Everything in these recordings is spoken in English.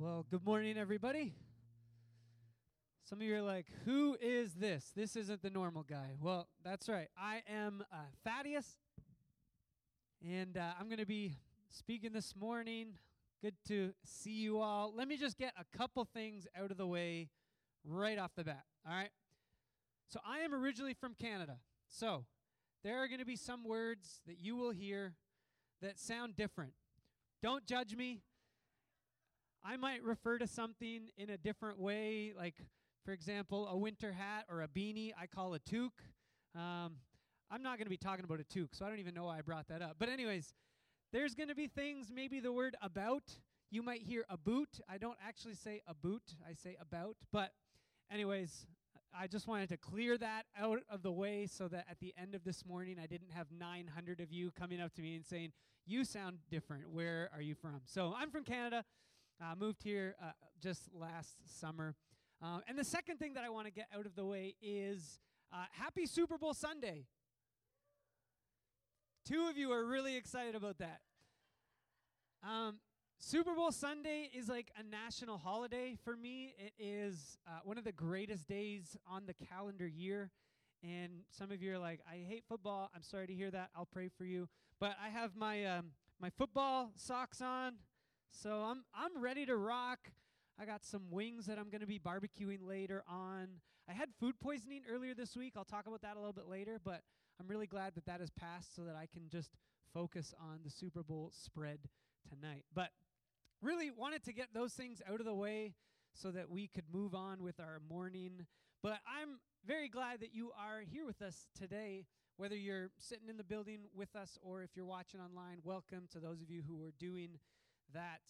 Well, good morning, everybody. Some of you are like, who is this? This isn't the normal guy. Well, that's right. I am uh, Thaddeus, and uh, I'm going to be speaking this morning. Good to see you all. Let me just get a couple things out of the way right off the bat. All right. So, I am originally from Canada. So, there are going to be some words that you will hear that sound different. Don't judge me. I might refer to something in a different way, like, for example, a winter hat or a beanie, I call a toque. Um, I'm not going to be talking about a toque, so I don't even know why I brought that up. But, anyways, there's going to be things, maybe the word about. You might hear a boot. I don't actually say a boot, I say about. But, anyways, I just wanted to clear that out of the way so that at the end of this morning, I didn't have 900 of you coming up to me and saying, You sound different. Where are you from? So, I'm from Canada. Uh, moved here uh, just last summer. Um, and the second thing that I want to get out of the way is uh, Happy Super Bowl Sunday. Two of you are really excited about that. Um, Super Bowl Sunday is like a national holiday for me. It is uh, one of the greatest days on the calendar year. And some of you are like, I hate football. I'm sorry to hear that. I'll pray for you. But I have my um, my football socks on. So I'm I'm ready to rock. I got some wings that I'm going to be barbecuing later on. I had food poisoning earlier this week. I'll talk about that a little bit later, but I'm really glad that that has passed so that I can just focus on the Super Bowl spread tonight. But really wanted to get those things out of the way so that we could move on with our morning. But I'm very glad that you are here with us today. Whether you're sitting in the building with us or if you're watching online, welcome to those of you who are doing that.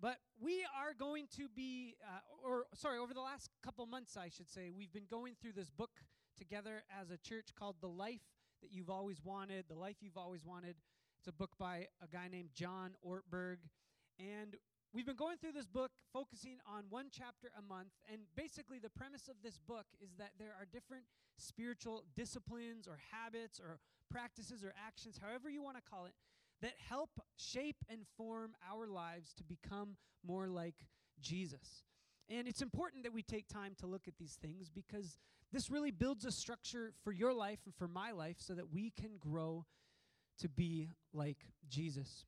But we are going to be, uh, or sorry, over the last couple months, I should say, we've been going through this book together as a church called The Life That You've Always Wanted, The Life You've Always Wanted. It's a book by a guy named John Ortberg. And we've been going through this book focusing on one chapter a month. And basically, the premise of this book is that there are different spiritual disciplines or habits or practices or actions, however you want to call it, that help shape and form our lives to become more like Jesus. And it's important that we take time to look at these things because this really builds a structure for your life and for my life so that we can grow to be like Jesus.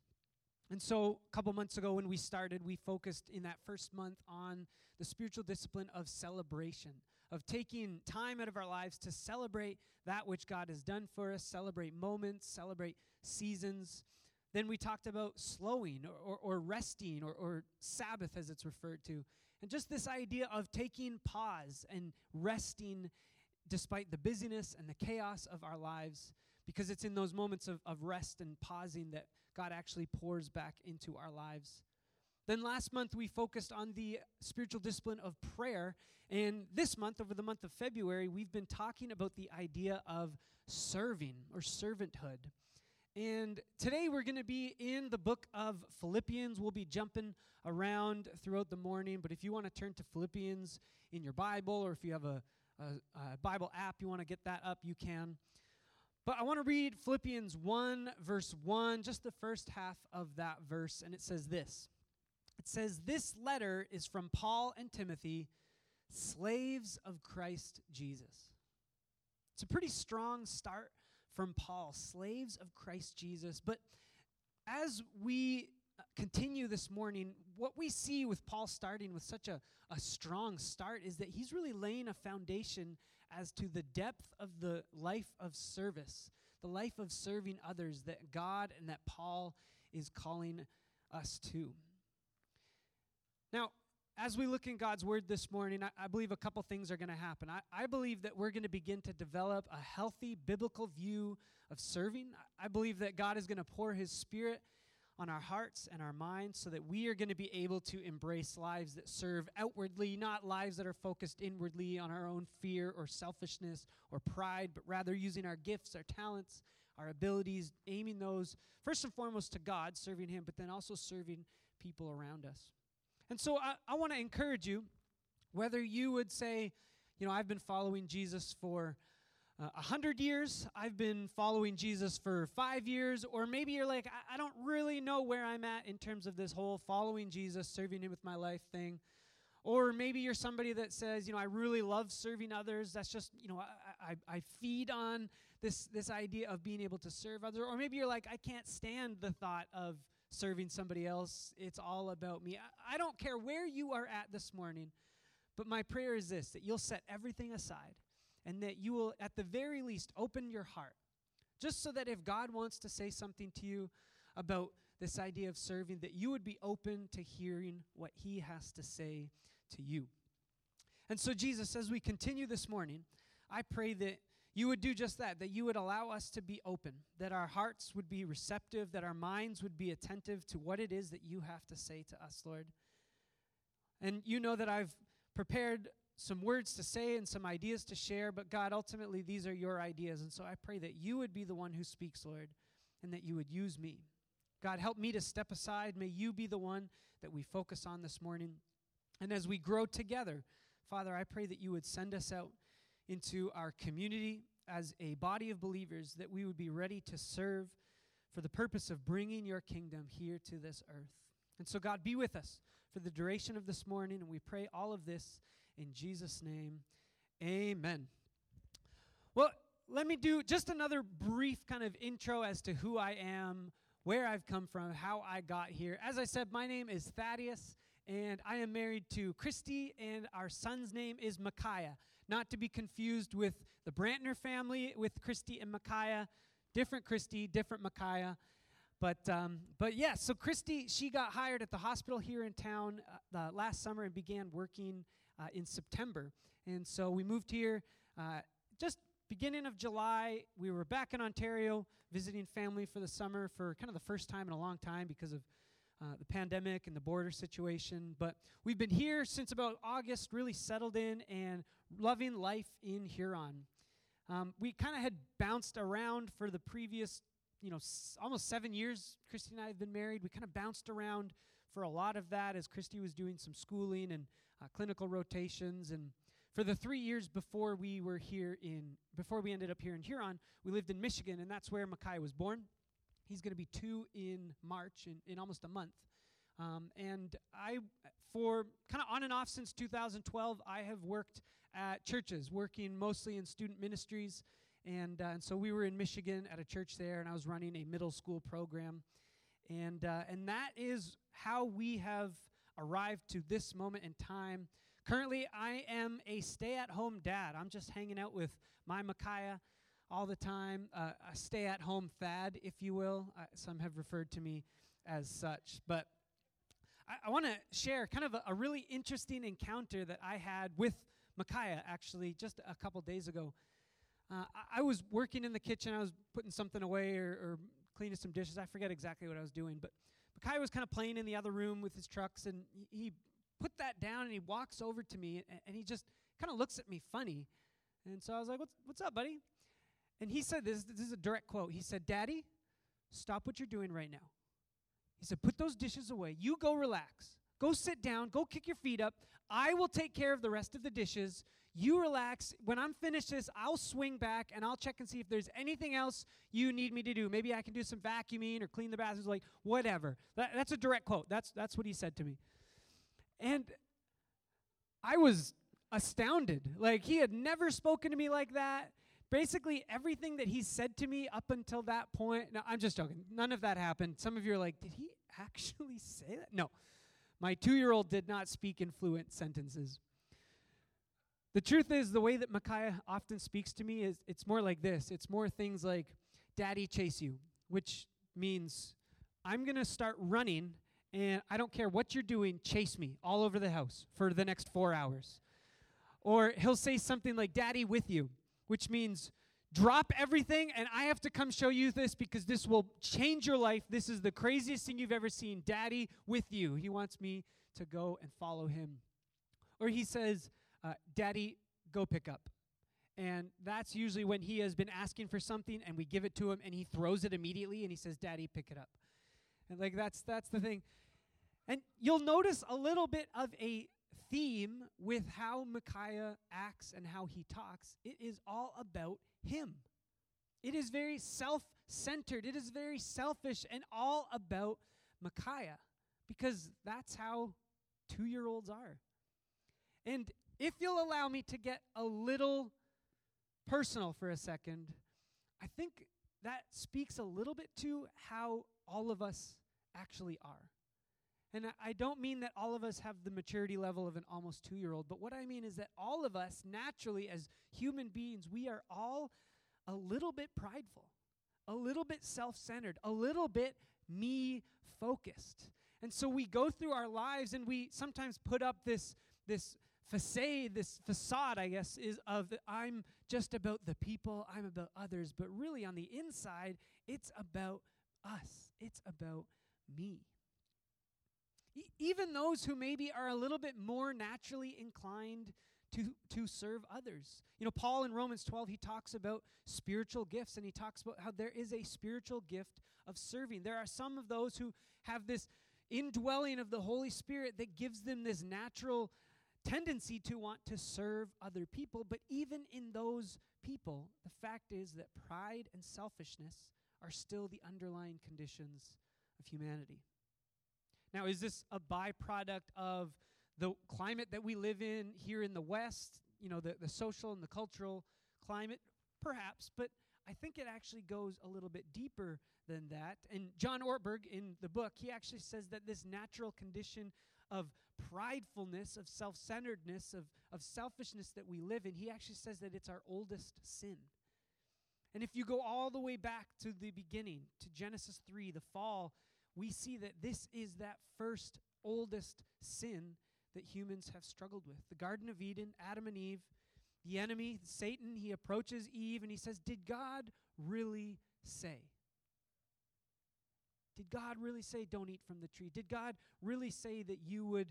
And so, a couple months ago, when we started, we focused in that first month on the spiritual discipline of celebration, of taking time out of our lives to celebrate that which God has done for us, celebrate moments, celebrate seasons. Then we talked about slowing or, or, or resting or, or Sabbath, as it's referred to. And just this idea of taking pause and resting despite the busyness and the chaos of our lives, because it's in those moments of, of rest and pausing that God actually pours back into our lives. Then last month we focused on the spiritual discipline of prayer. And this month, over the month of February, we've been talking about the idea of serving or servanthood. And today we're going to be in the book of Philippians. We'll be jumping around throughout the morning, but if you want to turn to Philippians in your Bible or if you have a, a, a Bible app, you want to get that up, you can. But I want to read Philippians 1, verse 1, just the first half of that verse, and it says this It says, This letter is from Paul and Timothy, slaves of Christ Jesus. It's a pretty strong start from Paul, slaves of Christ Jesus. But as we uh, continue this morning, what we see with Paul starting with such a, a strong start is that he's really laying a foundation as to the depth of the life of service, the life of serving others that God and that Paul is calling us to. Now, as we look in God's word this morning, I, I believe a couple things are going to happen. I, I, believe that we're going to begin to develop a healthy biblical view of serving. I, I believe that God is going to pour his spirit on our hearts and our minds so that we are going to be able to embrace lives that serve outwardly, not lives that are focused inwardly on our own fear or selfishness or pride, but rather using our gifts, our talents, our abilities, aiming those first and foremost to God, serving Him, but then also serving people around us. And so I, I want to encourage you, whether you would say, you know, I've been following Jesus for a uh, hundred years. I've been following Jesus for five years. Or maybe you're like, I, I don't really know where I'm at in terms of this whole following Jesus, serving Him with my life thing. Or maybe you're somebody that says, you know, I really love serving others. That's just, you know, I, I, I feed on this, this idea of being able to serve others. Or maybe you're like, I can't stand the thought of serving somebody else. It's all about me. I, don't care where you are at this morning, but my prayer is this that you'll set everything aside and that you will, at the very least, open your heart. Just so that if God wants to say something to you about this idea of serving, that you would be open to hearing what He has to say to you. And so, Jesus, as we continue this morning, I pray that you would do just that, that you would allow us to be open, that our hearts would be receptive, that our minds would be attentive to what it is that you have to say to us, Lord. And you know that I've prepared some words to say and some ideas to share, but God, ultimately, these are your ideas. And so I pray that you would be the one who speaks, Lord, and that you would use me. God, help me to step aside. May you be the one that we focus on this morning. And as we grow together, Father, I pray that you would send us out into our community as a body of believers, that we would be ready to serve for the purpose of bringing your kingdom here to this earth. And so, God, be with us for the duration of this morning, and we pray all of this in Jesus' name. Amen. Well, let me do just another brief kind of intro as to who I am, where I've come from, how I got here. As I said, my name is Thaddeus and I am married to Christy, and our son's name is Micaiah. Not to be confused with the Brantner family, with Christy and Micaiah. Different Christy, different Micaiah. But um, but yeah, so Christy, she got hired at the hospital here in town uh, last summer and began working uh, in September. And so we moved here uh, just beginning of July. We were back in Ontario visiting family for the summer for kind of the first time in a long time because of uh, the pandemic and the border situation. But we've been here since about August, really settled in and loving life in Huron. Um, we kind of had bounced around for the previous, you know, s- almost seven years. Christy and I have been married. We kind of bounced around for a lot of that as Christy was doing some schooling and uh, clinical rotations. And for the three years before we were here in, before we ended up here in Huron, we lived in Michigan, and that's where Micaiah was born. He's going to be two in March, in, in almost a month. Um, and I, for kind of on and off since 2012, I have worked at churches, working mostly in student ministries. And, uh, and so we were in Michigan at a church there, and I was running a middle school program. And, uh, and that is how we have arrived to this moment in time. Currently, I am a stay at home dad. I'm just hanging out with my Micaiah all the time, uh, a stay at home Thad, if you will. Uh, some have referred to me as such. But I, I want to share kind of a, a, really interesting encounter that I had with Micaiah actually just a couple days ago. Uh, I, was working in the kitchen, I was putting something away or, or, cleaning some dishes. I forget exactly what I was doing, but Micaiah was kind of playing in the other room with his trucks, and he, he put that down and he walks over to me and, and he just kind of looks at me funny. And so I was like, What's, what's up, buddy? And he said this, this is a direct quote. He said, Daddy, stop what you're doing right now. He said, Put those dishes away. You go relax. Go sit down. Go kick your feet up. I will take care of the rest of the dishes. You relax. When I'm finished this, I'll swing back and I'll check and see if there's anything else you need me to do. Maybe I can do some vacuuming or clean the bathrooms, like whatever. That, that's a direct quote. That's, that's what he said to me. And I was astounded. Like, he had never spoken to me like that basically everything that he said to me up until that point. No, I'm just joking. None of that happened. Some of you are like, did he actually say that? No. My two year old did not speak in fluent sentences. The truth is, the way that Micaiah often speaks to me is it's more like this it's more things like, Daddy, chase you, which means I'm going to start running, and I don't care what you're doing, chase me all over the house for the next four hours. Or he'll say something like, Daddy, with you which means drop everything and I have to come show you this because this will change your life. This is the craziest thing you've ever seen. Daddy with you. He wants me to go and follow him. Or he says, uh, Daddy, go pick up. And that's usually when he has been asking for something and we give it to him and he throws it immediately and he says, Daddy, pick it up. And like that's that's the thing. And you'll notice a little bit of a theme with how Micaiah acts and how he talks. It is all about him. It is very self centered, it is very selfish, and all about Micaiah because that's how two year olds are. And if you'll allow me to get a little personal for a second, I think that speaks a little bit to how all of us actually are. And I don't mean that all of us have the maturity level of an almost two year old, but what I mean is that all of us, naturally, as human beings, we are all a little bit prideful, a little bit self centered, a little bit me focused. And so we go through our lives and we sometimes put up this, this facade, this facade, I guess, is of I'm just about the people, I'm about others, but really on the inside, it's about us, it's about me. Even those who maybe are a little bit more naturally inclined to, to serve others. You know, Paul in Romans 12, he talks about spiritual gifts and he talks about how there is a spiritual gift of serving. There are some of those who have this indwelling of the Holy Spirit that gives them this natural tendency to want to serve other people. But even in those people, the fact is that pride and selfishness are still the underlying conditions of humanity. Now, is this a byproduct of the climate that we live in here in the West? You know, the, the social and the cultural climate? Perhaps, but I think it actually goes a little bit deeper than that. And John Ortberg in the book, he actually says that this natural condition of pridefulness, of self centeredness, of, of selfishness that we live in, he actually says that it's our oldest sin. And if you go all the way back to the beginning, to Genesis 3, the fall, we see that this is that first oldest sin that humans have struggled with. The Garden of Eden, Adam and Eve, the enemy, Satan, he approaches Eve and he says, Did God really say? Did God really say, Don't eat from the tree? Did God really say that you would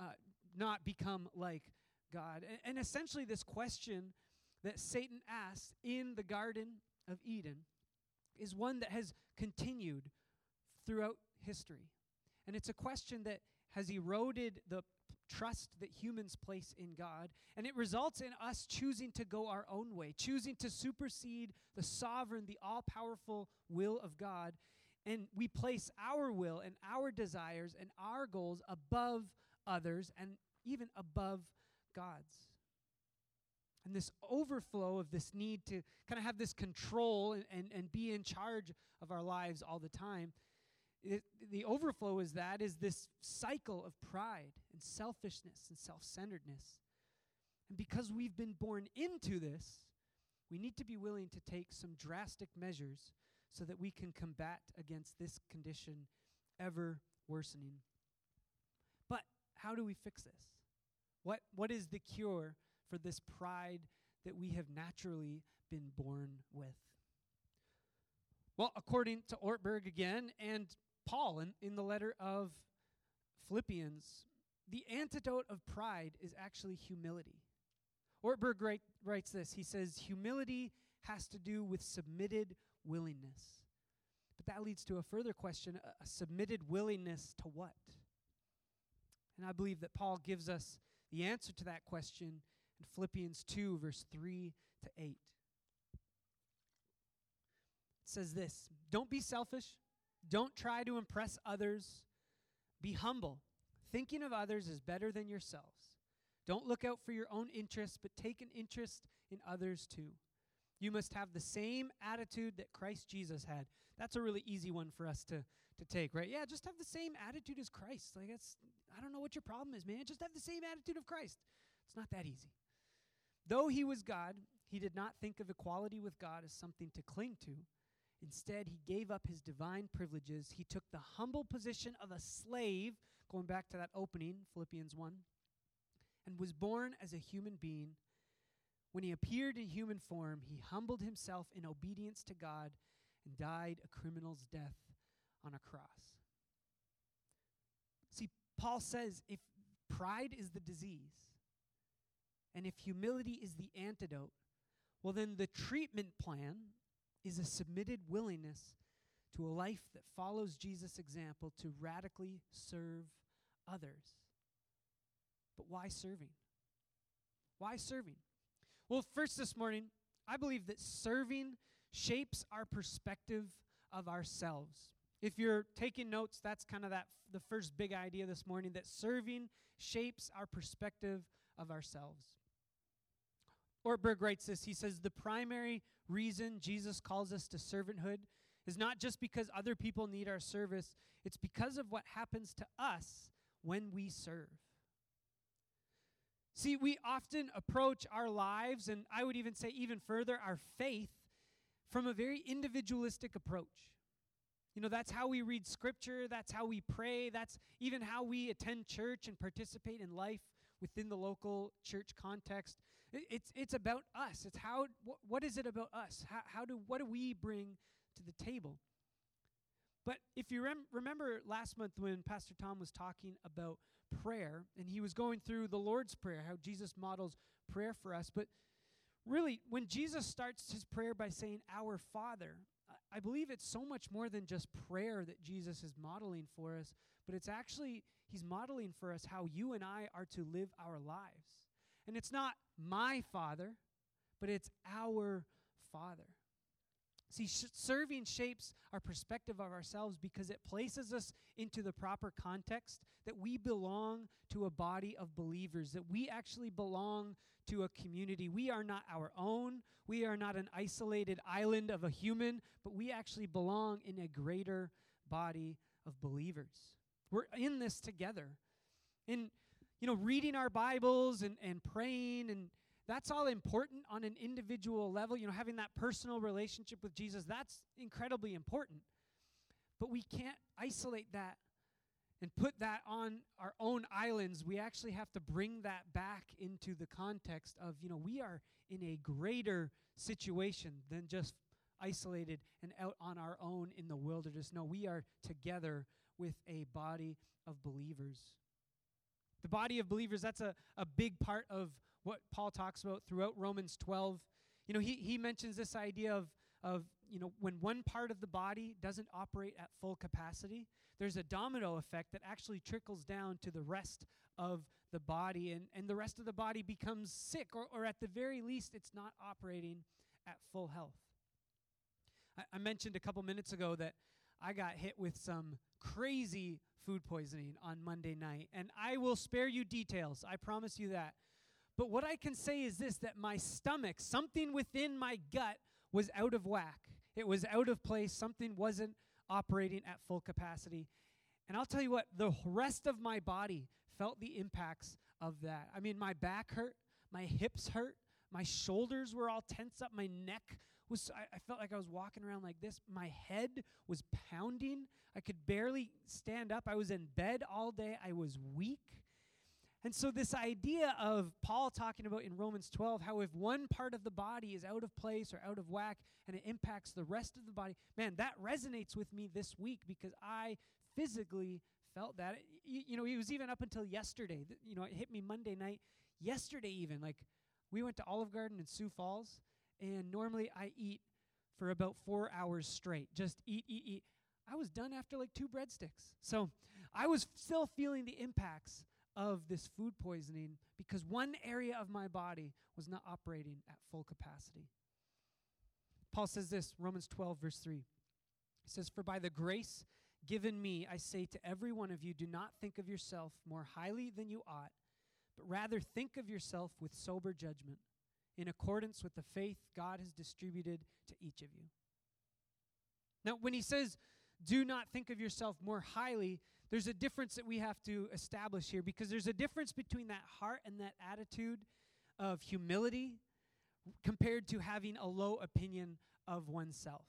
uh, not become like God? And, and essentially, this question that Satan asked in the Garden of Eden is one that has continued throughout history. And it's a question that has eroded the trust that humans place in God. And it results in us choosing to go our own way, choosing to supersede the sovereign, the all powerful will of God. And we place our will and our desires and our goals above others and even above God's. And this overflow of this need to kind of have this control and, and, and be in charge of our lives all the time it, the overflow is that is this cycle of pride and selfishness and self-centeredness. And because we've been born into this we need to be willing to take some drastic measures so that we can combat against this condition ever worsening. But how do we fix this? What what is the cure for this pride that we have naturally been born with? Well, according to Ortberg again, and Paul in, in the letter of Philippians, the antidote of pride is actually humility. Ortberg write, writes this He says, Humility has to do with submitted willingness. But that leads to a further question a, a submitted willingness to what? And I believe that Paul gives us the answer to that question in Philippians 2, verse 3 to 8. It says this Don't be selfish. Don't try to impress others. Be humble. Thinking of others is better than yourselves. Don't look out for your own interests, but take an interest in others too. You must have the same attitude that Christ Jesus had. That's a really easy one for us to, to take, right? Yeah, just have the same attitude as Christ. Like that's I don't know what your problem is, man. Just have the same attitude of Christ. It's not that easy. Though he was God, he did not think of equality with God as something to cling to. Instead, he gave up his divine privileges. He took the humble position of a slave, going back to that opening, Philippians 1, and was born as a human being. When he appeared in human form, he humbled himself in obedience to God and died a criminal's death on a cross. See, Paul says if pride is the disease and if humility is the antidote, well, then the treatment plan is a submitted willingness to a life that follows Jesus' example to radically serve others. But why serving? Why serving? Well, first this morning, I believe that serving shapes our perspective of ourselves. If you're taking notes, that's kind of that the first big idea this morning that serving shapes our perspective of ourselves. Ortberg writes this. He says the primary reason Jesus calls us to servanthood is not just because other people need our service, it's because of what happens to us when we serve. See, we often approach our lives, and I would even say even further, our faith, from a very individualistic approach. You know, that's how we read scripture, that's how we pray, that's even how we attend church and participate in life within the local church context. It's, it's about us. It's how, wh- what is it about us? How, how do, what do we bring to the table? But if you rem- remember last month when Pastor Tom was talking about prayer and he was going through the Lord's Prayer, how Jesus models prayer for us, but really, when Jesus starts his prayer by saying, Our Father, I believe it's so much more than just prayer that Jesus is modeling for us, but it's actually, he's modeling for us how you and I are to live our lives. And it's not my Father, but it's our Father. See, sh- serving shapes our perspective of ourselves because it places us into the proper context that we belong to a body of believers, that we actually belong to a community. We are not our own. We are not an isolated island of a human, but we actually belong in a greater body of believers. We're in this together. In you know, reading our Bibles and, and praying and that's all important on an individual level. You know, having that personal relationship with Jesus, that's incredibly important. But we can't isolate that and put that on our own islands. We actually have to bring that back into the context of, you know, we are in a greater situation than just isolated and out on our own in the wilderness. No, we are together with a body of believers. The body of believers, that's a, a big part of what Paul talks about throughout Romans 12. You know, he, he mentions this idea of, of, you know, when one part of the body doesn't operate at full capacity, there's a domino effect that actually trickles down to the rest of the body, and, and the rest of the body becomes sick, or, or at the very least, it's not operating at full health. I, I mentioned a couple minutes ago that I got hit with some crazy food poisoning on Monday night, and I will spare you details. I promise you that. But what I can say is this that my stomach, something within my gut, was out of whack. It was out of place. Something wasn't operating at full capacity. And I'll tell you what, the rest of my body felt the impacts of that. I mean, my back hurt, my hips hurt, my shoulders were all tense up, my neck was, I, I felt like I was walking around like this. My head was pounding. I could barely stand up. I was in bed all day. I was weak. And so, this idea of Paul talking about in Romans 12, how if one part of the body is out of place or out of whack and it impacts the rest of the body, man, that resonates with me this week because I physically felt that. You, you know, it was even up until yesterday. You know, it hit me Monday night. Yesterday, even, like, we went to Olive Garden in Sioux Falls, and normally I eat for about four hours straight. Just eat, eat, eat. I was done after like two breadsticks. So I was still feeling the impacts of this food poisoning because one area of my body was not operating at full capacity. Paul says this, Romans 12, verse 3. He says, For by the grace given me, I say to every one of you, do not think of yourself more highly than you ought, but rather think of yourself with sober judgment, in accordance with the faith God has distributed to each of you. Now, when he says, do not think of yourself more highly, there's a difference that we have to establish here because there's a difference between that heart and that attitude of humility compared to having a low opinion of oneself.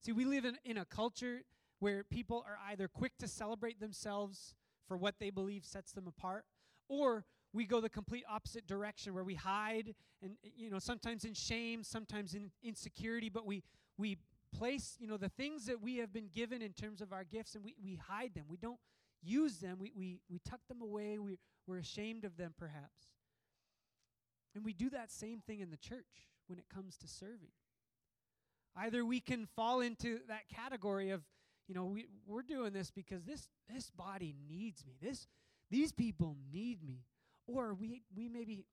See, we live in, in a culture where people are either quick to celebrate themselves for what they believe sets them apart, or we go the complete opposite direction where we hide and you know sometimes in shame sometimes in insecurity but we we place, you know, the things that we have been given in terms of our gifts and we, we hide them. We don't use them. We, we, we tuck them away. We, we're ashamed of them, perhaps. And we do that same thing in the church when it comes to serving. Either we can fall into that category of, you know, we, we're doing this because this, this body needs me. This, These people need me. Or we, we maybe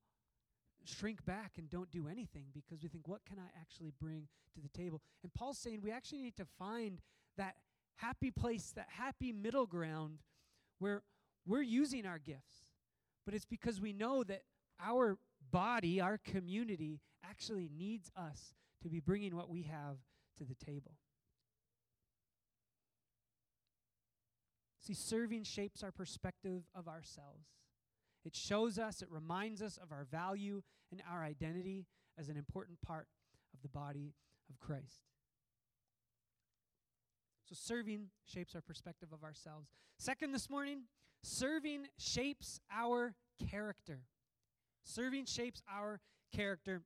shrink back and don't do anything because we think, what can I actually bring to the table? And Paul's saying we actually need to find that happy place, that happy middle ground where we're using our gifts. But it's because we know that our body, our community, actually needs us to be bringing what we have to the table. See, serving shapes our perspective of ourselves. It shows us, it reminds us of our value and our identity as an important part of the body of Christ. So, serving shapes our perspective of ourselves. Second, this morning, serving shapes our character. Serving shapes our character.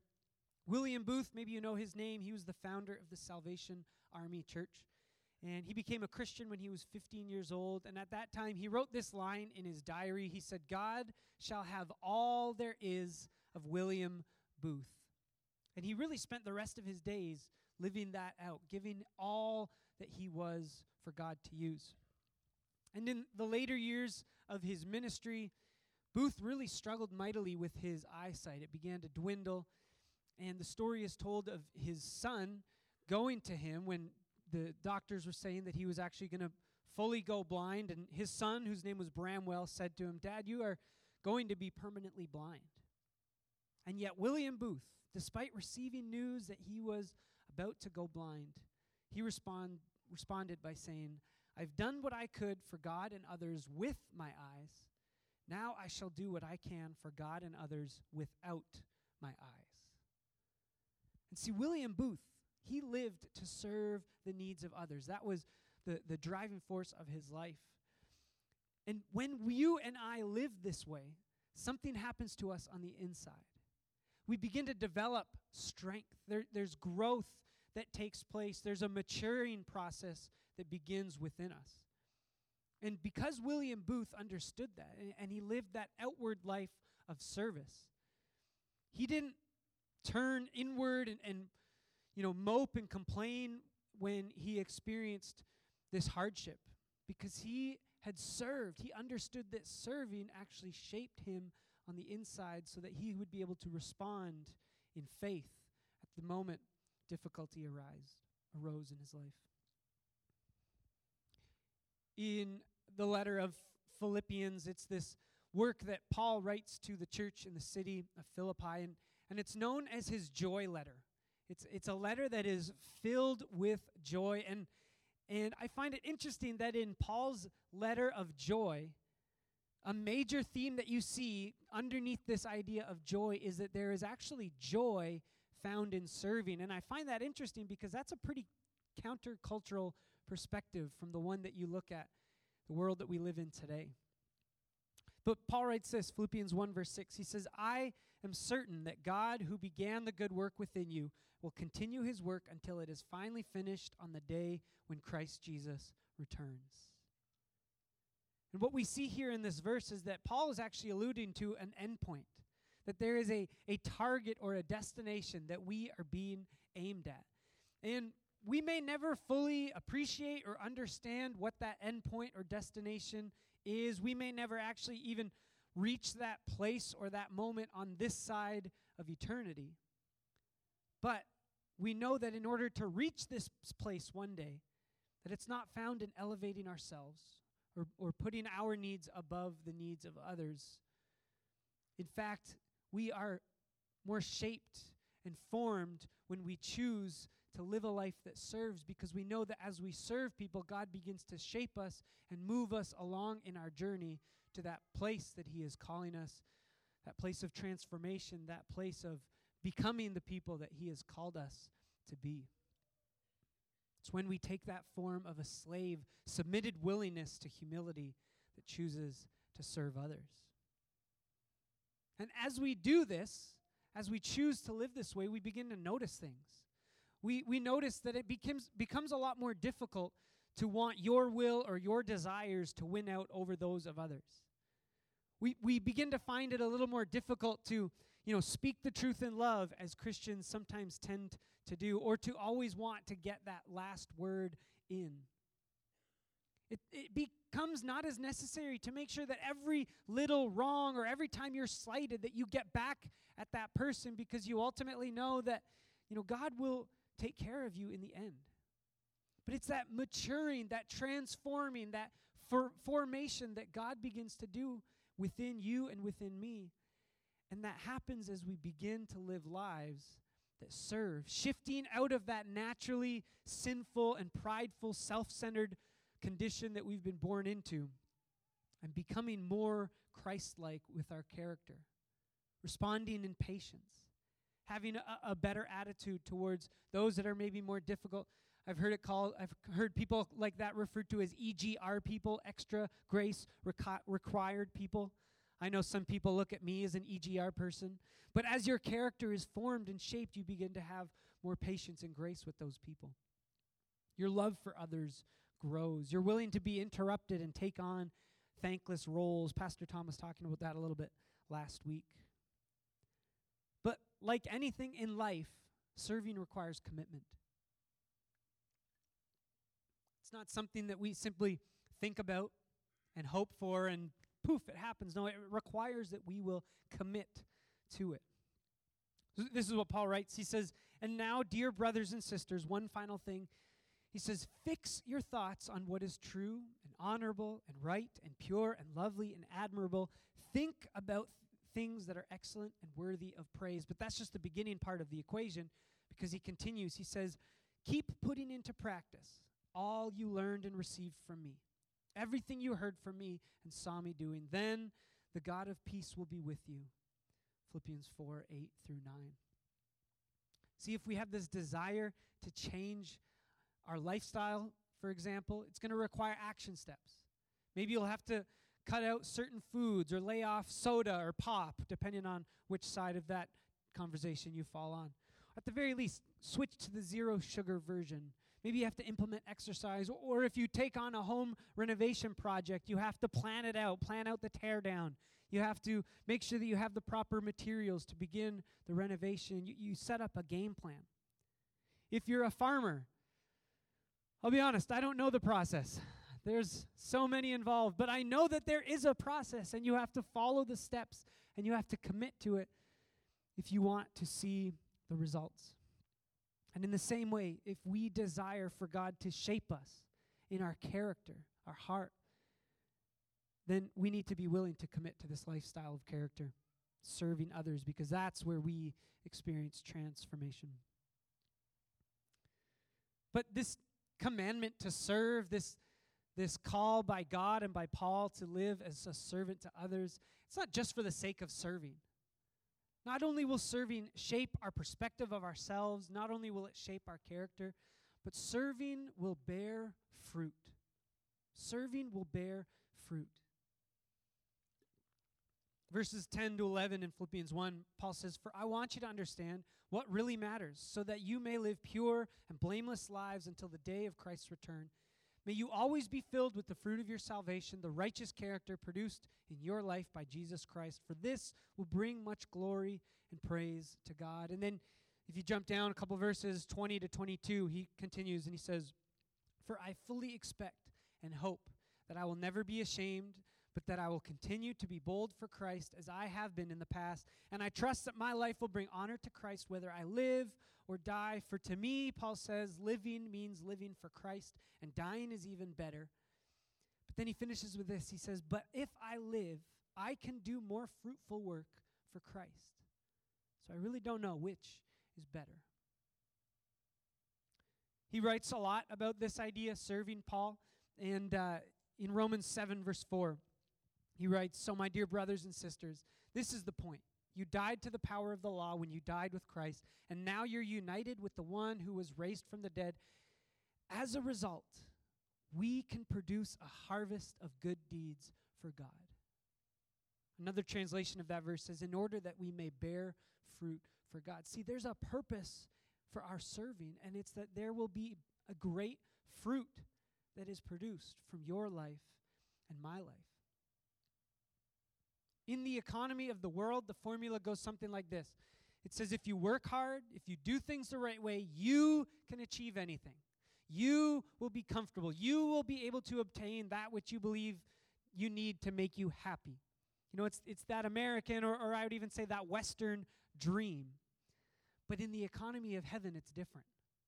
William Booth, maybe you know his name, he was the founder of the Salvation Army Church. And he became a Christian when he was 15 years old. And at that time, he wrote this line in his diary. He said, God shall have all there is of William Booth. And he really spent the rest of his days living that out, giving all that he was for God to use. And in the later years of his ministry, Booth really struggled mightily with his eyesight. It began to dwindle. And the story is told of his son going to him when the doctors were saying that he was actually going to fully go blind. And his son, whose name was Bramwell, said to him, Dad, you are going to be permanently blind. And yet, William Booth, despite receiving news that he was about to go blind, he respond, responded by saying, I've done what I could for God and others with my eyes. Now I shall do what I can for God and others without my eyes. And see, William Booth, he lived to serve the needs of others. That was the, the driving force of his life. And when you and I live this way, something happens to us on the inside. We begin to develop strength. There, there's growth that takes place, there's a maturing process that begins within us. And because William Booth understood that and, and he lived that outward life of service, he didn't turn inward and, and you know, mope and complain when he experienced this hardship because he had served. He understood that serving actually shaped him on the inside so that he would be able to respond in faith at the moment difficulty arise, arose in his life. In the letter of Philippians, it's this work that Paul writes to the church in the city of Philippi, and, and it's known as his joy letter. It's, it's a letter that is filled with joy. And, and I find it interesting that in Paul's letter of joy, a major theme that you see underneath this idea of joy is that there is actually joy found in serving. And I find that interesting because that's a pretty countercultural perspective from the one that you look at, the world that we live in today. But Paul writes this, Philippians 1, verse 6. He says, I am certain that God, who began the good work within you, will continue his work until it is finally finished on the day when Christ Jesus returns. And what we see here in this verse is that Paul is actually alluding to an endpoint, that there is a, a target or a destination that we are being aimed at. And we may never fully appreciate or understand what that endpoint or destination is. We may never actually even reach that place or that moment on this side of eternity. But we know that in order to reach this place one day, that it's not found in elevating ourselves or, or putting our needs above the needs of others. In fact, we are more shaped and formed when we choose to live a life that serves because we know that as we serve people, God begins to shape us and move us along in our journey to that place that He is calling us, that place of transformation, that place of becoming the people that He has called us to be. It's when we take that form of a slave, submitted willingness to humility that chooses to serve others. And as we do this, as we choose to live this way, we begin to notice things. We, we notice that it becomes, becomes a lot more difficult to want your will or your desires to win out over those of others. We, we begin to find it a little more difficult to you know, speak the truth in love as Christians sometimes tend to do, or to always want to get that last word in. It, it becomes not as necessary to make sure that every little wrong or every time you're slighted that you get back at that person because you ultimately know that you know God will take care of you in the end. But it's that maturing, that transforming, that for formation that God begins to do within you and within me. And that happens as we begin to live lives that serve, shifting out of that naturally sinful and prideful, self centered condition that we've been born into and becoming more Christ like with our character, responding in patience, having a, a, better attitude towards those that are maybe more difficult. I've heard it called, I've heard people like that referred to as EGR people, extra grace requ- required people. I know some people look at me as an EGR person, but as your character is formed and shaped, you begin to have more patience and grace with those people. Your love for others grows. You're willing to be interrupted and take on thankless roles. Pastor Tom was talking about that a little bit last week. But like anything in life, serving requires commitment. It's not something that we simply think about and hope for and poof, it happens. No, it requires that we will commit to it. This is what Paul writes. He says, And now, dear brothers and sisters, one final thing. He says, Fix your thoughts on what is true and honorable and right and pure and lovely and admirable. Think about things that are excellent and worthy of praise. But that's just the beginning part of the equation because he continues. He says, Keep putting into practice all you learned and received from me Everything you heard from me and saw me doing, then the God of peace will be with you. Philippians 4 8 through 9. See, if we have this desire to change our lifestyle, for example, it's going to require action steps. Maybe you'll have to cut out certain foods or lay off soda or pop, depending on which side of that conversation you fall on. At the very least, switch to the zero sugar version Maybe you have to implement exercise, or if you take on a home renovation project, you have to plan it out, plan out the tear down. You have to make sure that you have the proper materials to begin the renovation. You, you set up a game plan. If you're a farmer, I'll be honest, I don't know the process. There's so many involved, but I know that there is a process, and you have to follow the steps and you have to commit to it if you want to see the results. And in the same way, if we desire for God to shape us in our character, our heart, then we need to be willing to commit to this lifestyle of character, serving others, because that's where we experience transformation. But this commandment to serve, this, this call by God and by Paul to live as a servant to others, it's not just for the sake of serving. Not only will serving shape our perspective of ourselves, not only will it shape our character, but serving will bear fruit. Serving will bear fruit. Verses 10 to 11 in Philippians 1, Paul says, For I want you to understand what really matters, so that you may live pure and blameless lives until the day of Christ's return. May you always be filled with the fruit of your salvation, the righteous character produced in your life by Jesus Christ, for this will bring much glory and praise to God. And then if you jump down a couple verses 20 to 22, he continues and he says, For I fully expect and hope that I will never be ashamed but that I will continue to be bold for Christ as I have been in the past. And I trust that my life will bring honor to Christ whether I live or die. For to me, Paul says, living means living for Christ, and dying is even better. But then he finishes with this He says, But if I live, I can do more fruitful work for Christ. So I really don't know which is better. He writes a lot about this idea, serving Paul. And uh, in Romans 7, verse 4, he writes So, my dear brothers and sisters, this is the point. You died to the power of the law when you died with Christ, and now you're united with the one who was raised from the dead. As a result, we can produce a harvest of good deeds for God. Another translation of that verse says, In order that we may bear fruit for God. See, there's a purpose for our serving, and it's that there will be a great fruit that is produced from your life and my life. In the economy of the world, the formula goes something like this it says, if you work hard, if you do things the right way, you can achieve anything. You will be comfortable. You will be able to obtain that which you believe you need to make you happy. You know, it's, it's that American, or, or I would even say that Western dream. But in the economy of heaven, it's different.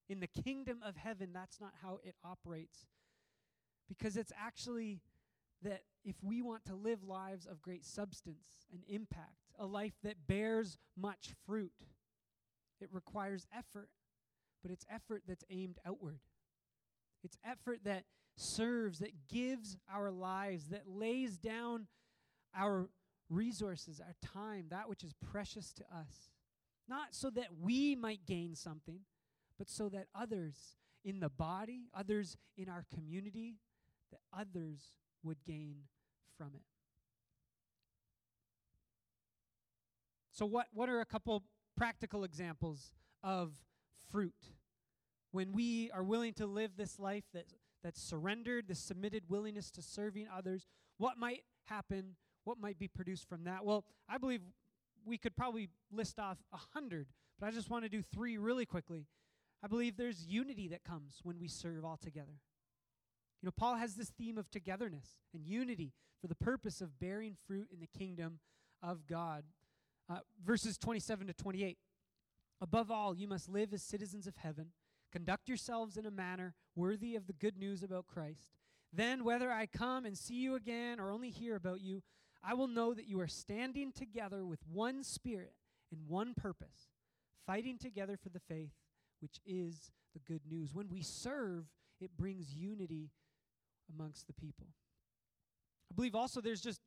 In the kingdom of heaven, that's not how it operates. Because it's actually that if we want to live lives of great substance and impact, a life that bears much fruit, it requires effort, but it's effort that's aimed outward. It's effort that serves, that gives our lives, that lays down our resources, our time, that which is precious to us. Not so that we might gain something, but so that others in the body, others in our community, that others would gain from it. So, what, what are a couple practical examples of fruit? When we are willing to live this life that, that's surrendered, this submitted willingness to serving others, what might happen? What might be produced from that? Well, I believe we could probably list off a hundred, but I just want to do three really quickly. I believe there's unity that comes when we serve all together. You know, Paul has this theme of togetherness and unity for the purpose of bearing fruit in the kingdom of God. Uh, verses 27 to 28. Above all, you must live as citizens of heaven, conduct yourselves in a manner worthy of the good news about Christ. Then, whether I come and see you again or only hear about you, I will know that you are standing together with one spirit and one purpose, fighting together for the faith, which is the good news. When we serve, it brings unity amongst the people. I believe also there's just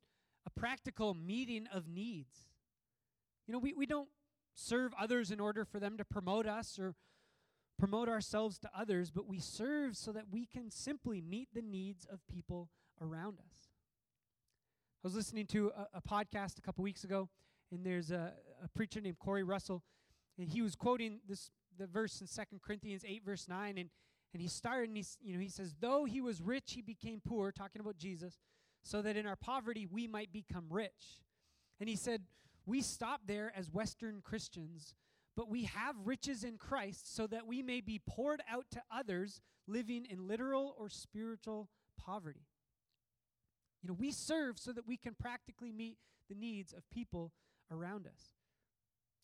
a practical meeting of needs. You know, we, we don't serve others in order for them to promote us or promote ourselves to others, but we serve so that we can simply meet the needs of people around us. I was listening to a, a podcast a couple weeks ago, and there's a, a preacher named Corey Russell, and he was quoting this the verse in Second Corinthians 8, verse 9, and, and he started and he, you know, he says, Though he was rich, he became poor, talking about Jesus, so that in our poverty we might become rich. And he said, We stop there as Western Christians, but we have riches in Christ so that we may be poured out to others living in literal or spiritual poverty. You know, we serve so that we can practically meet the needs of people around us.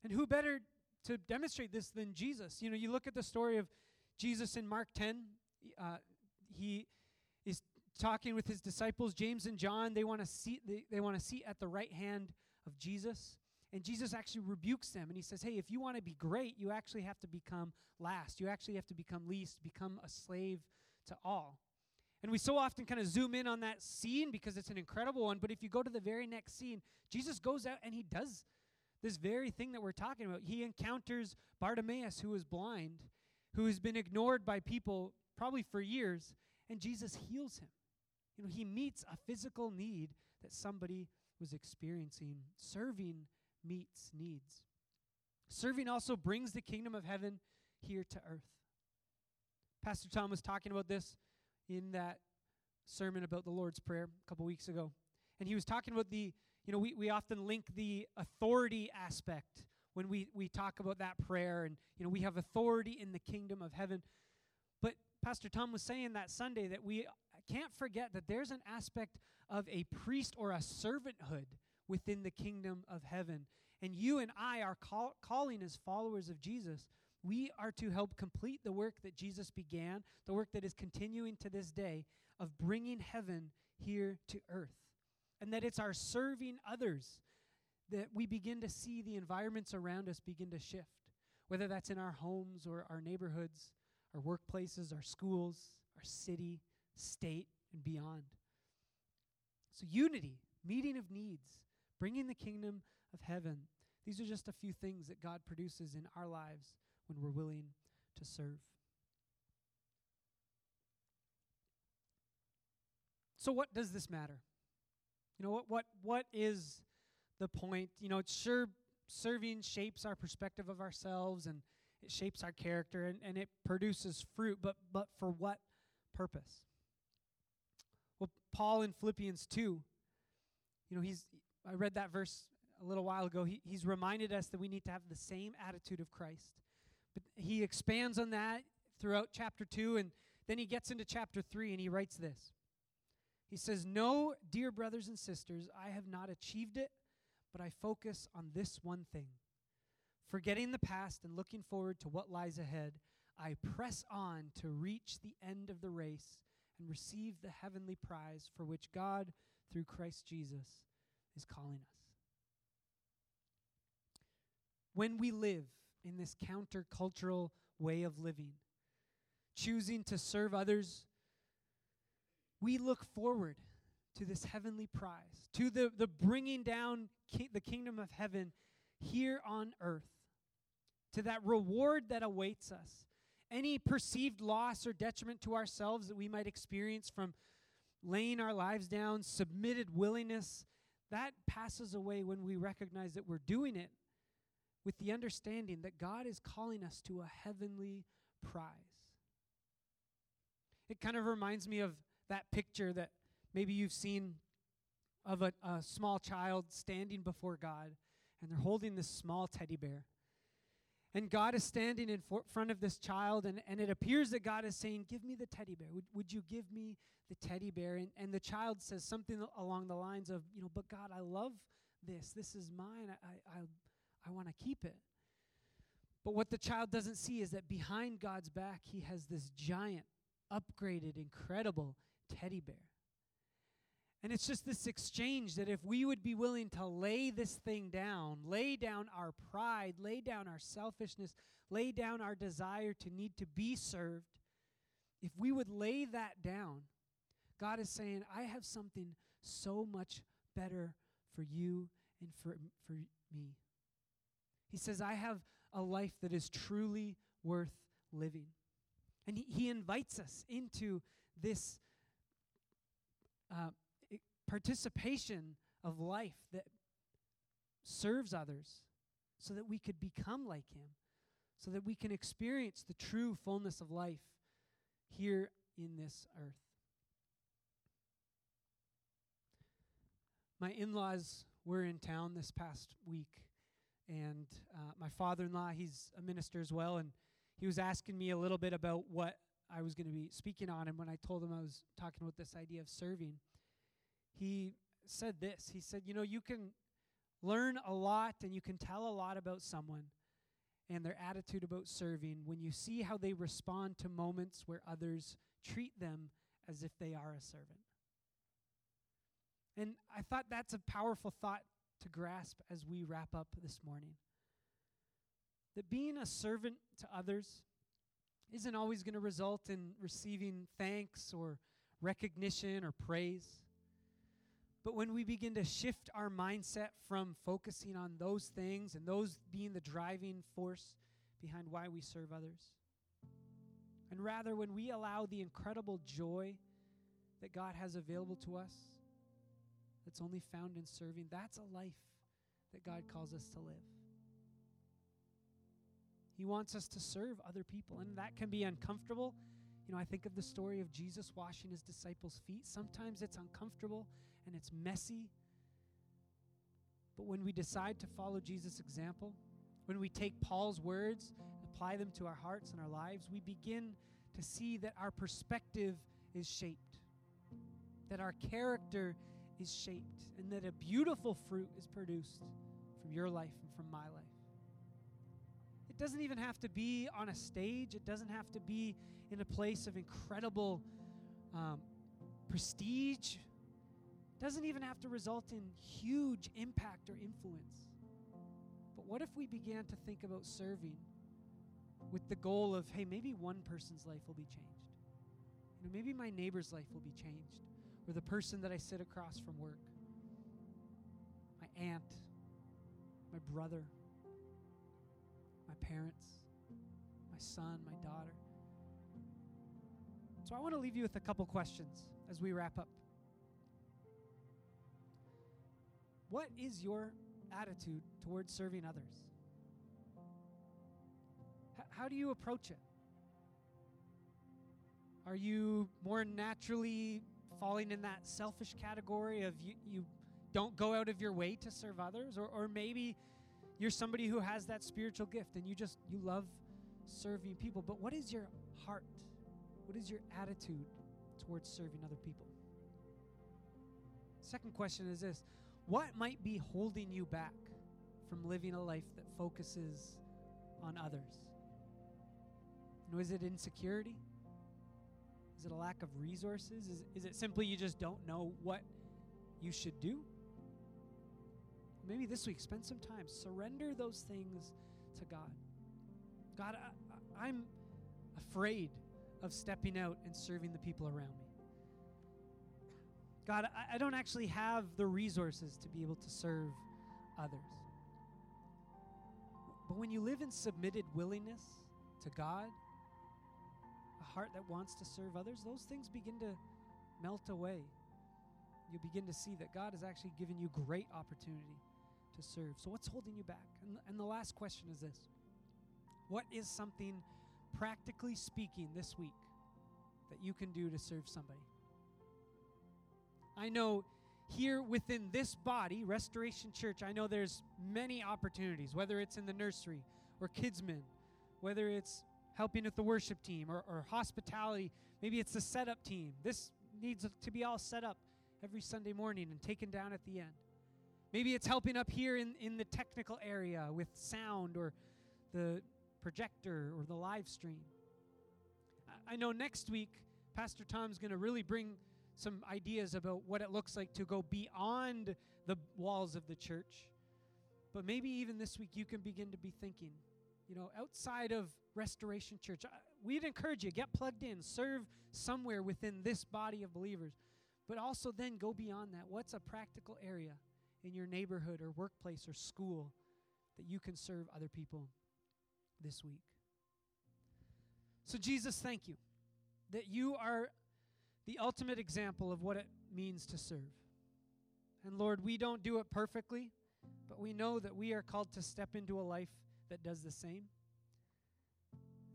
And who better to demonstrate this than Jesus? You know, you look at the story of Jesus in Mark 10, uh, he is talking with his disciples, James and John. They want to see they, they want to seat at the right hand of Jesus. And Jesus actually rebukes them and he says, Hey, if you want to be great, you actually have to become last. You actually have to become least, become a slave to all. And we so often kind of zoom in on that scene because it's an incredible one. But if you go to the very next scene, Jesus goes out and he does this very thing that we're talking about. He encounters Bartimaeus, who is blind, who has been ignored by people probably for years, and Jesus heals him. You know, he meets a physical need that somebody was experiencing. Serving meets needs. Serving also brings the kingdom of heaven here to earth. Pastor Tom was talking about this in that sermon about the Lord's Prayer a couple weeks ago. And he was talking about the, you know, we, we often link the authority aspect when we, we talk about that prayer. And, you know, we have authority in the kingdom of heaven. But Pastor Tom was saying that Sunday that we can't forget that there's an aspect of a priest or a servanthood within the kingdom of heaven. And you and I are call, calling as followers of Jesus we are to help complete the work that Jesus began, the work that is continuing to this day of bringing heaven here to earth. And that it's our serving others that we begin to see the environments around us begin to shift, whether that's in our homes or our neighborhoods, our workplaces, our schools, our city, state, and beyond. So, unity, meeting of needs, bringing the kingdom of heaven. These are just a few things that God produces in our lives when we're willing to serve. So what does this matter? You know what what what is the point? You know, it's sure serving shapes our perspective of ourselves and it shapes our character and, and it produces fruit, but but for what purpose? Well, Paul in Philippians 2, you know, he's I read that verse a little while ago. He, he's reminded us that we need to have the same attitude of Christ. But he expands on that throughout chapter 2 and Then he gets into chapter 3 and he writes this. He says, No, dear brothers and sisters, I have not achieved it, but I focus on this one thing. Forgetting the past and looking forward to what lies ahead, I press on to reach the end of the race and receive the heavenly prize for which God, through Christ Jesus, is calling us. When we live in this countercultural way of living, choosing to serve others, we look forward to this heavenly prize, to the, the bringing down ki- the kingdom of heaven here on earth, to that reward that awaits us. Any perceived loss or detriment to ourselves that we might experience from laying our lives down, submitted willingness, that passes away when we recognize that we're doing it with the understanding that God is calling us to a heavenly prize. It kind of reminds me of that picture that maybe you've seen of a, a small child standing before God, and they're holding this small teddy bear. And God is standing in for front of this child, and, and it appears that God is saying, Give me the teddy bear. Would, would you give me the teddy bear? And, and the child says something along the lines of, You know, but God, I love this. This is mine. I, I, I want to keep it. But what the child doesn't see is that behind God's back, he has this giant, upgraded, incredible teddy bear. And it's just this exchange that if we would be willing to lay this thing down, lay down our pride, lay down our selfishness, lay down our desire to need to be served, if we would lay that down, God is saying, I have something so much better for you and for, for me. He says, I have a life that is truly worth living. And he, he invites us into this uh, participation of life that serves others so that we could become like him, so that we can experience the true fullness of life here in this earth. My in laws were in town this past week, and uh, my father in law, he's a minister as well, and he was asking me a little bit about what I was going to be speaking on. And when I told him I was talking about this idea of serving, he said this He said, You know, you can learn a lot and you can tell a lot about someone and their attitude about serving when you see how they respond to moments where others treat them as if they are a servant. And I thought that's a powerful thought to grasp as we wrap up this morning. That being a servant to others isn't always going to result in receiving thanks or recognition or praise. But when we begin to shift our mindset from focusing on those things and those being the driving force behind why we serve others, and rather when we allow the incredible joy that God has available to us, that's only found in serving, that's a life that God calls us to live. He wants us to serve other people, and that can be uncomfortable. You know, I think of the story of Jesus washing his disciples' feet. Sometimes it's uncomfortable and it's messy. But when we decide to follow Jesus' example, when we take Paul's words, apply them to our hearts and our lives, we begin to see that our perspective is shaped, that our character is shaped, and that a beautiful fruit is produced from your life and from my life. It doesn't even have to be on a stage, it doesn't have to be in a place of incredible um, prestige. Doesn't even have to result in huge impact or influence. But what if we began to think about serving with the goal of, hey, maybe one person's life will be changed? You know, maybe my neighbor's life will be changed, or the person that I sit across from work, my aunt, my brother, my parents, my son, my daughter. So I want to leave you with a couple questions as we wrap up. What is your attitude towards serving others? H- how do you approach it? Are you more naturally falling in that selfish category of you, you don't go out of your way to serve others? Or, or maybe you're somebody who has that spiritual gift and you just you love serving people. But what is your heart? What is your attitude towards serving other people? Second question is this What might be holding you back from living a life that focuses on others? Know, is it insecurity? Is it a lack of resources? Is, is it simply you just don't know what you should do? Maybe this week, spend some time. Surrender those things to God. God, I, I'm afraid of stepping out and serving the people around me. God, I, I don't actually have the resources to be able to serve others. But when you live in submitted willingness to God, a heart that wants to serve others, those things begin to melt away. You begin to see that God has actually given you great opportunity to serve. So, what's holding you back? And, and the last question is this What is something, practically speaking, this week that you can do to serve somebody? I know here within this body, Restoration Church, I know there's many opportunities, whether it's in the nursery or kidsmen, whether it's helping with the worship team or, or hospitality, maybe it's the setup team. This needs to be all set up every Sunday morning and taken down at the end. Maybe it's helping up here in, in the technical area with sound or the projector or the live stream. I know next week, Pastor Tom's going to really bring some ideas about what it looks like to go beyond the walls of the church. But maybe even this week you can begin to be thinking, you know, outside of Restoration Church, we'd encourage you get plugged in, serve somewhere within this body of believers. But also then go beyond that. What's a practical area in your neighborhood or workplace or school that you can serve other people this week? So, Jesus, thank you that you are the ultimate example of what it means to serve. And Lord, we don't do it perfectly, but we know that we are called to step into a life that does the same.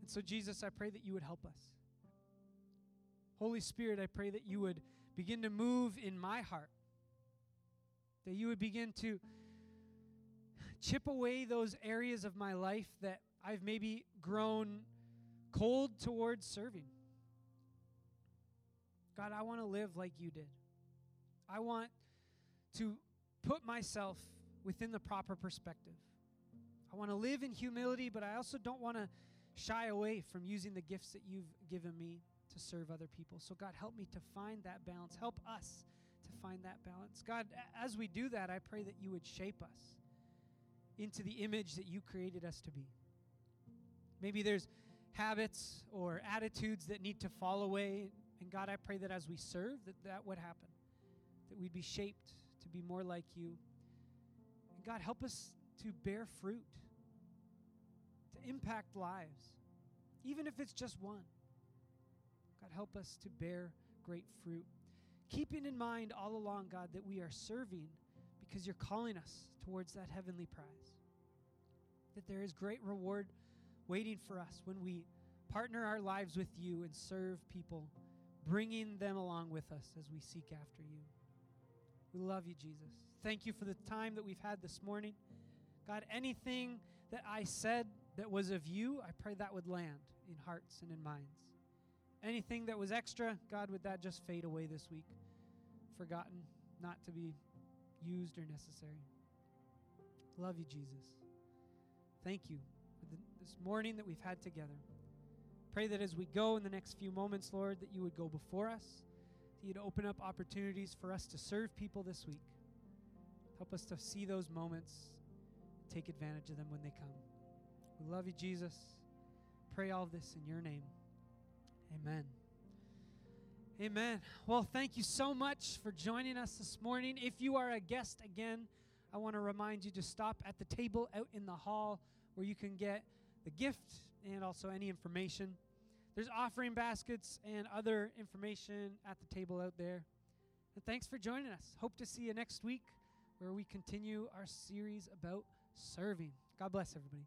And so, Jesus, I pray that you would help us. Holy Spirit, I pray that you would begin to move in my heart, that you would begin to chip away those areas of my life that I've maybe grown cold towards serving. God, I want to live like you did. I want to put myself within the proper perspective. I want to live in humility, but I also don't want to shy away from using the gifts that you've given me to serve other people. So, God, help me to find that balance. Help us to find that balance. God, as we do that, I pray that you would shape us into the image that you created us to be. Maybe there's habits or attitudes that need to fall away and God, I pray that as we serve, that that would happen, that we'd be shaped to be more like you. And God, help us to bear fruit, to impact lives, even if it's just one. God, help us to bear great fruit. Keeping in mind all along, God, that we are serving because you're calling us towards that heavenly prize. That there is great reward waiting for us when we partner our lives with you and serve people bringing them along with us as we seek after you. We love you, Jesus. Thank you for the time that we've had this morning. God, anything that I said that was of you, I pray that would land in hearts and in minds. Anything that was extra, God, would that just fade away this week? Forgotten, not to be used or necessary. Love you, Jesus. Thank you for the, this morning that we've had together. Pray that as we go in the next few moments, Lord, that you would go before us, that you'd open up opportunities for us to serve people this week. Help us to see those moments, take advantage of them when they come. We love you, Jesus. Pray all this in your name. Amen. Amen. Well, thank you so much for joining us this morning. If you are a guest again, I want to remind you to stop at the table out in the hall where you can get the gift and also any information. There's offering baskets and other information at the table out there. And thanks for joining us. Hope to see you next week where we continue our series about serving. God bless everybody.